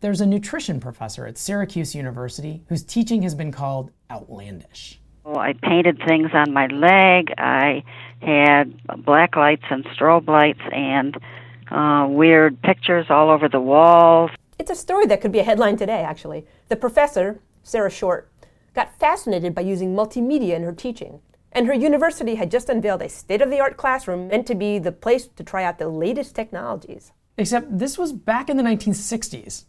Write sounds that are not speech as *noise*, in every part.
there's a nutrition professor at Syracuse University whose teaching has been called outlandish. Well, I painted things on my leg. I had black lights and strobe lights and uh, weird pictures all over the walls. It's a story that could be a headline today, actually. The professor, Sarah Short, got fascinated by using multimedia in her teaching. And her university had just unveiled a state of the art classroom meant to be the place to try out the latest technologies. Except this was back in the 1960s,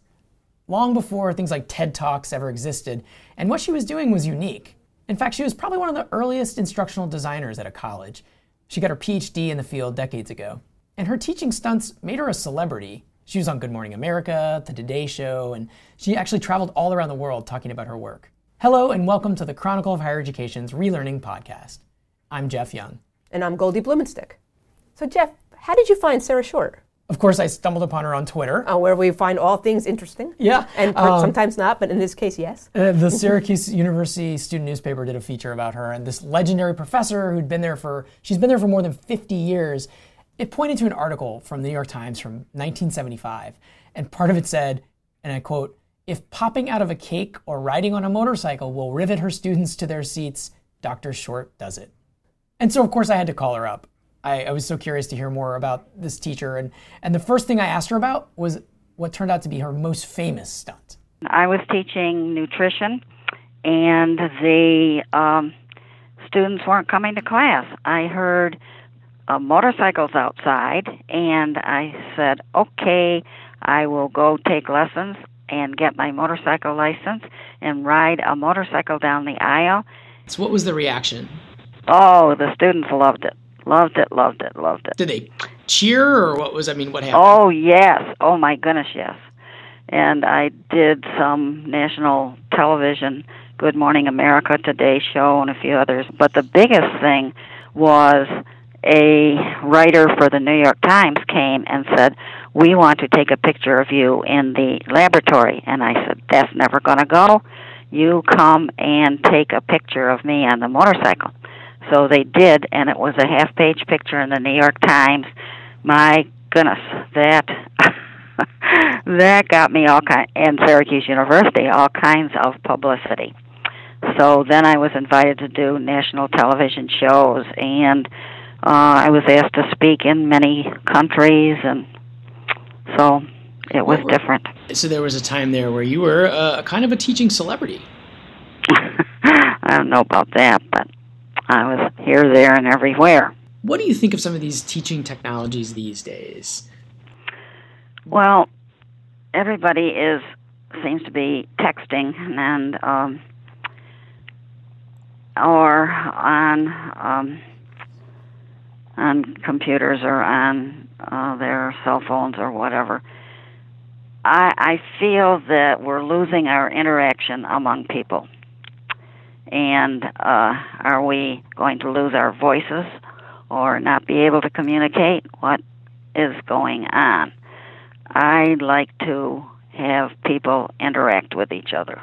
long before things like TED Talks ever existed, and what she was doing was unique. In fact, she was probably one of the earliest instructional designers at a college. She got her PhD in the field decades ago. And her teaching stunts made her a celebrity. She was on Good Morning America, The Today Show, and she actually traveled all around the world talking about her work. Hello, and welcome to the Chronicle of Higher Education's Relearning Podcast. I'm Jeff Young. And I'm Goldie Blumenstyk. So, Jeff, how did you find Sarah Short? Of course, I stumbled upon her on Twitter. Uh, where we find all things interesting. Yeah. And um, sometimes not, but in this case, yes. Uh, the Syracuse *laughs* University student newspaper did a feature about her, and this legendary professor who'd been there for, she's been there for more than 50 years. It pointed to an article from the New York Times from 1975, and part of it said, and I quote, if popping out of a cake or riding on a motorcycle will rivet her students to their seats, Dr. Short does it. And so, of course, I had to call her up. I, I, was so curious to hear more about this teacher. And, and the first thing I asked her about was what turned out to be her most famous stunt. I was teaching nutrition, and the um, students weren't coming to class. I heard uh, motorcycles outside, and I said, okay, I will go take lessons and get my motorcycle license and ride a motorcycle down the aisle. So, what was the reaction? Oh, the students loved it. Loved it, loved it, loved it. Did they cheer or what was, I mean, what happened? Oh, yes. Oh, my goodness, yes. And I did some national television, Good Morning America, Today Show, and a few others. But the biggest thing was a writer for the New York Times came and said, We want to take a picture of you in the laboratory. And I said, That's never going to go. You come and take a picture of me on the motorcycle. So they did, and it was a half page picture in the New York Times. My goodness, that. *laughs* that got me all kind and Syracuse University all kinds of publicity. So then I was invited to do national television shows and uh, I was asked to speak in many countries, and so it was different. So there was a time there where you were uh, kind of a teaching celebrity. *laughs* I don't know about that, but I was here, there, and everywhere. What do you think of some of these teaching technologies these days? Well, everybody is seems to be texting and um, or on um, on computers or on uh, their cell phones or whatever. I, I feel that we're losing our interaction among people. And uh, are we going to lose our voices or not be able to communicate? What is going on? I like to have people interact with each other.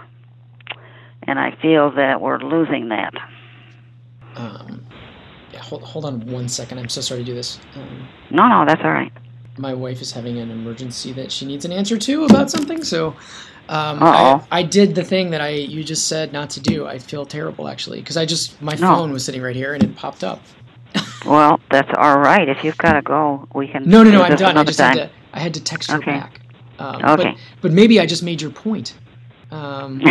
And I feel that we're losing that. Um, yeah, hold, hold on one second. I'm so sorry to do this. Um, no, no, that's all right. My wife is having an emergency that she needs an answer to about something, so um, I, I, did the thing that I you just said not to do. I feel terrible actually because I just my no. phone was sitting right here and it popped up. *laughs* well, that's all right. If you've got to go, we can. No, no, no. I'm done. I just time. had to. I had to text her okay. back. Um, okay. But, but maybe I just made your point. Um, *laughs*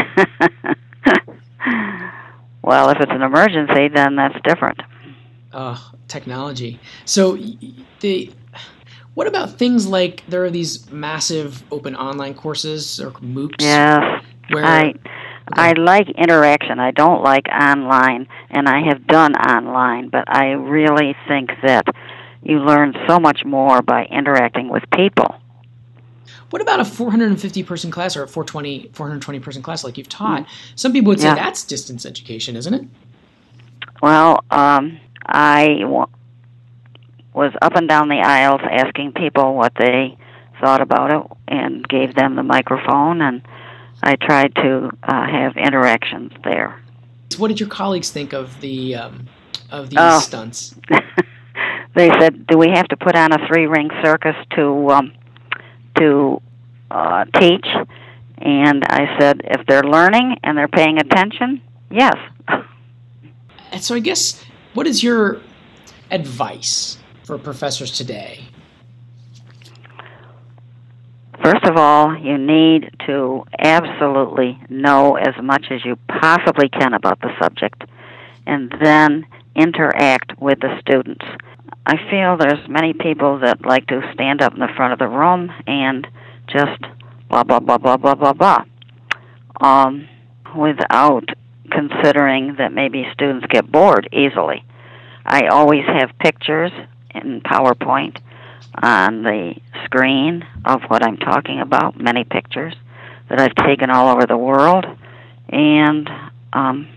well, if it's an emergency, then that's different uh, technology. So the what about things like there are these massive open online courses or MOOCs? Yeah, where, I okay. I like interaction. I don't like online, and I have done online, but I really think that you learn so much more by interacting with people. What about a 450 person class or a 420 420 person class like you've taught? Some people would say yeah. that's distance education, isn't it? Well, um, I was up and down the aisles asking people what they thought about it and gave them the microphone and I tried to uh, have interactions there. What did your colleagues think of the um, of these oh. stunts? *laughs* they said, "Do we have to put on a three ring circus to um, to uh, teach?" And I said, if they're learning and they're paying attention, yes. *laughs* And so I guess, what is your advice for professors today? First of all, you need to absolutely know as much as you possibly can about the subject and then interact with the students. I feel there's many people that like to stand up in the front of the room and just blah blah blah blah blah blah blah um, without considering that maybe students get bored easily. I always have pictures in PowerPoint on the screen of what I'm talking about, many pictures that I've taken all over the world, and um,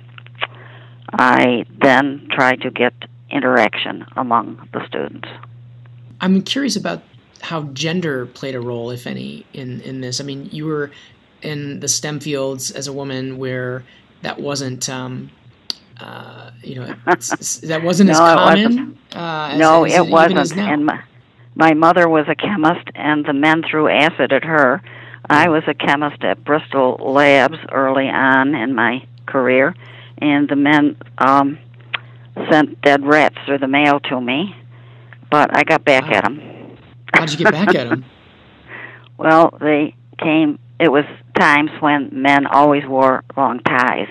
I then try to get interaction among the students. I'm curious about how gender played a role, if any, in, in this. I mean, you were in the STEM fields as a woman where that wasn't um, uh, you know *laughs* that wasn't no, as common. Wasn't. Uh, as, no, as it wasn't. And my, my mother was a chemist, and the men threw acid at her. I was a chemist at Bristol Labs early on in my career, and the men um, sent dead rats through the mail to me, but I got back wow. at them. How'd you get back at them? *laughs* *laughs* well, they came. It was times when men always wore long ties.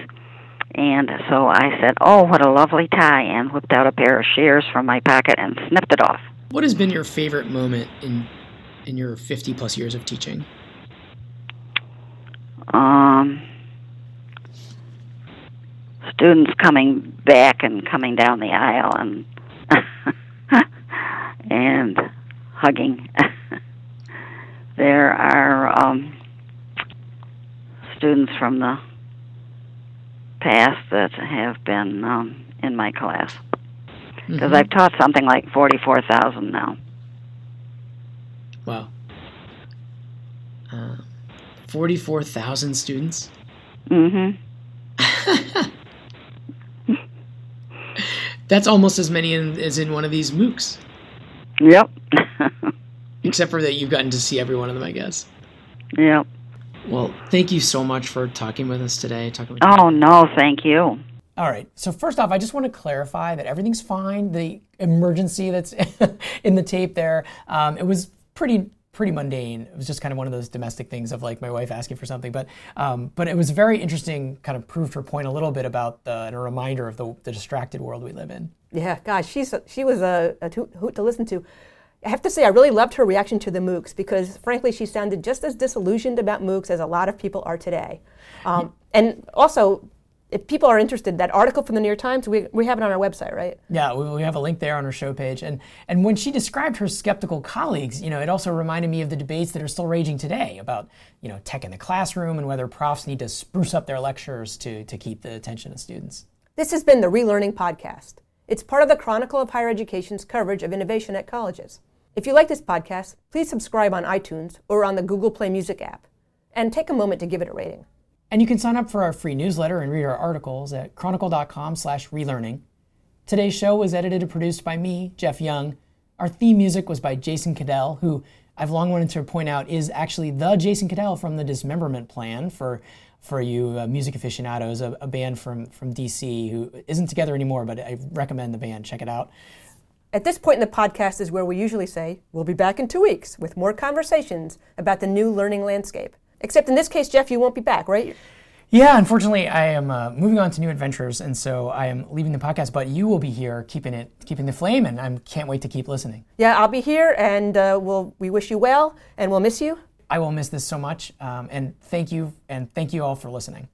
And so I said, Oh, what a lovely tie, and whipped out a pair of shears from my pocket and snipped it off. What has been your favorite moment in in your 50 plus years of teaching? Um, students coming back and coming down the aisle and *laughs* and hugging. *laughs* there are um, students from the past that have been um, in my class because Mm-hmm. I've taught something like forty-four thousand now. Wow. Uh, 44,000 students? Mm-hmm. *laughs* That's almost as many in, as in one of these MOOCs. Yep. *laughs* Except for that you've gotten to see every one of them, I guess. yep. Well, thank you so much for talking with us today. Talking with Oh no, thank you. All right. So first off, I just want to clarify that everything's fine. The emergency that's *laughs* in the tape there, um, it was pretty pretty mundane. It was just kind of one of those domestic things of like my wife asking for something. But um, but it was very interesting. Kind of proved her point a little bit about the and a reminder of the, the distracted world we live in. Yeah, gosh, she's she was a, a hoot, hoot to listen to. I have to say, I really loved her reaction to the MOOCs because, frankly, she sounded just as disillusioned about MOOCs as a lot of people are today. Um, and also, if people are interested, that article from the New York Times, we, we have it on our website, right? Yeah, we, we have a link there on our show page. And and when she described her skeptical colleagues, you know, it also reminded me of the debates that are still raging today about, you know, tech in the classroom and whether profs need to spruce up their lectures to, to keep the attention of students. This has been the Relearning Podcast. It's part of the Chronicle of Higher Education's coverage of innovation at colleges. If you like this podcast, please subscribe on iTunes or on the Google Play Music app, and take a moment to give it a rating. And you can sign up for our free newsletter and read our articles at chronicle.com slash relearning. Today's show was edited and produced by me, Jeff Young. Our theme music was by Jason Caddell, who I've long wanted to point out is actually the Jason Caddell from the Dismemberment Plan for for you uh, music aficionados, a, a band from from DC who isn't together anymore, but I recommend the band. Check it out. At this point in the podcast is where we usually say, we'll be back in two weeks with more conversations about the new learning landscape. Except in this case, Jeff, you won't be back, right? Yeah, unfortunately, I am uh, moving on to new adventures, and so I am leaving the podcast. But you will be here, keeping it, keeping the flame, and I can't wait to keep listening. Yeah, I'll be here, and uh, we'll, we wish you well, and we'll miss you. I will miss this so much, um, and thank you, and thank you all for listening.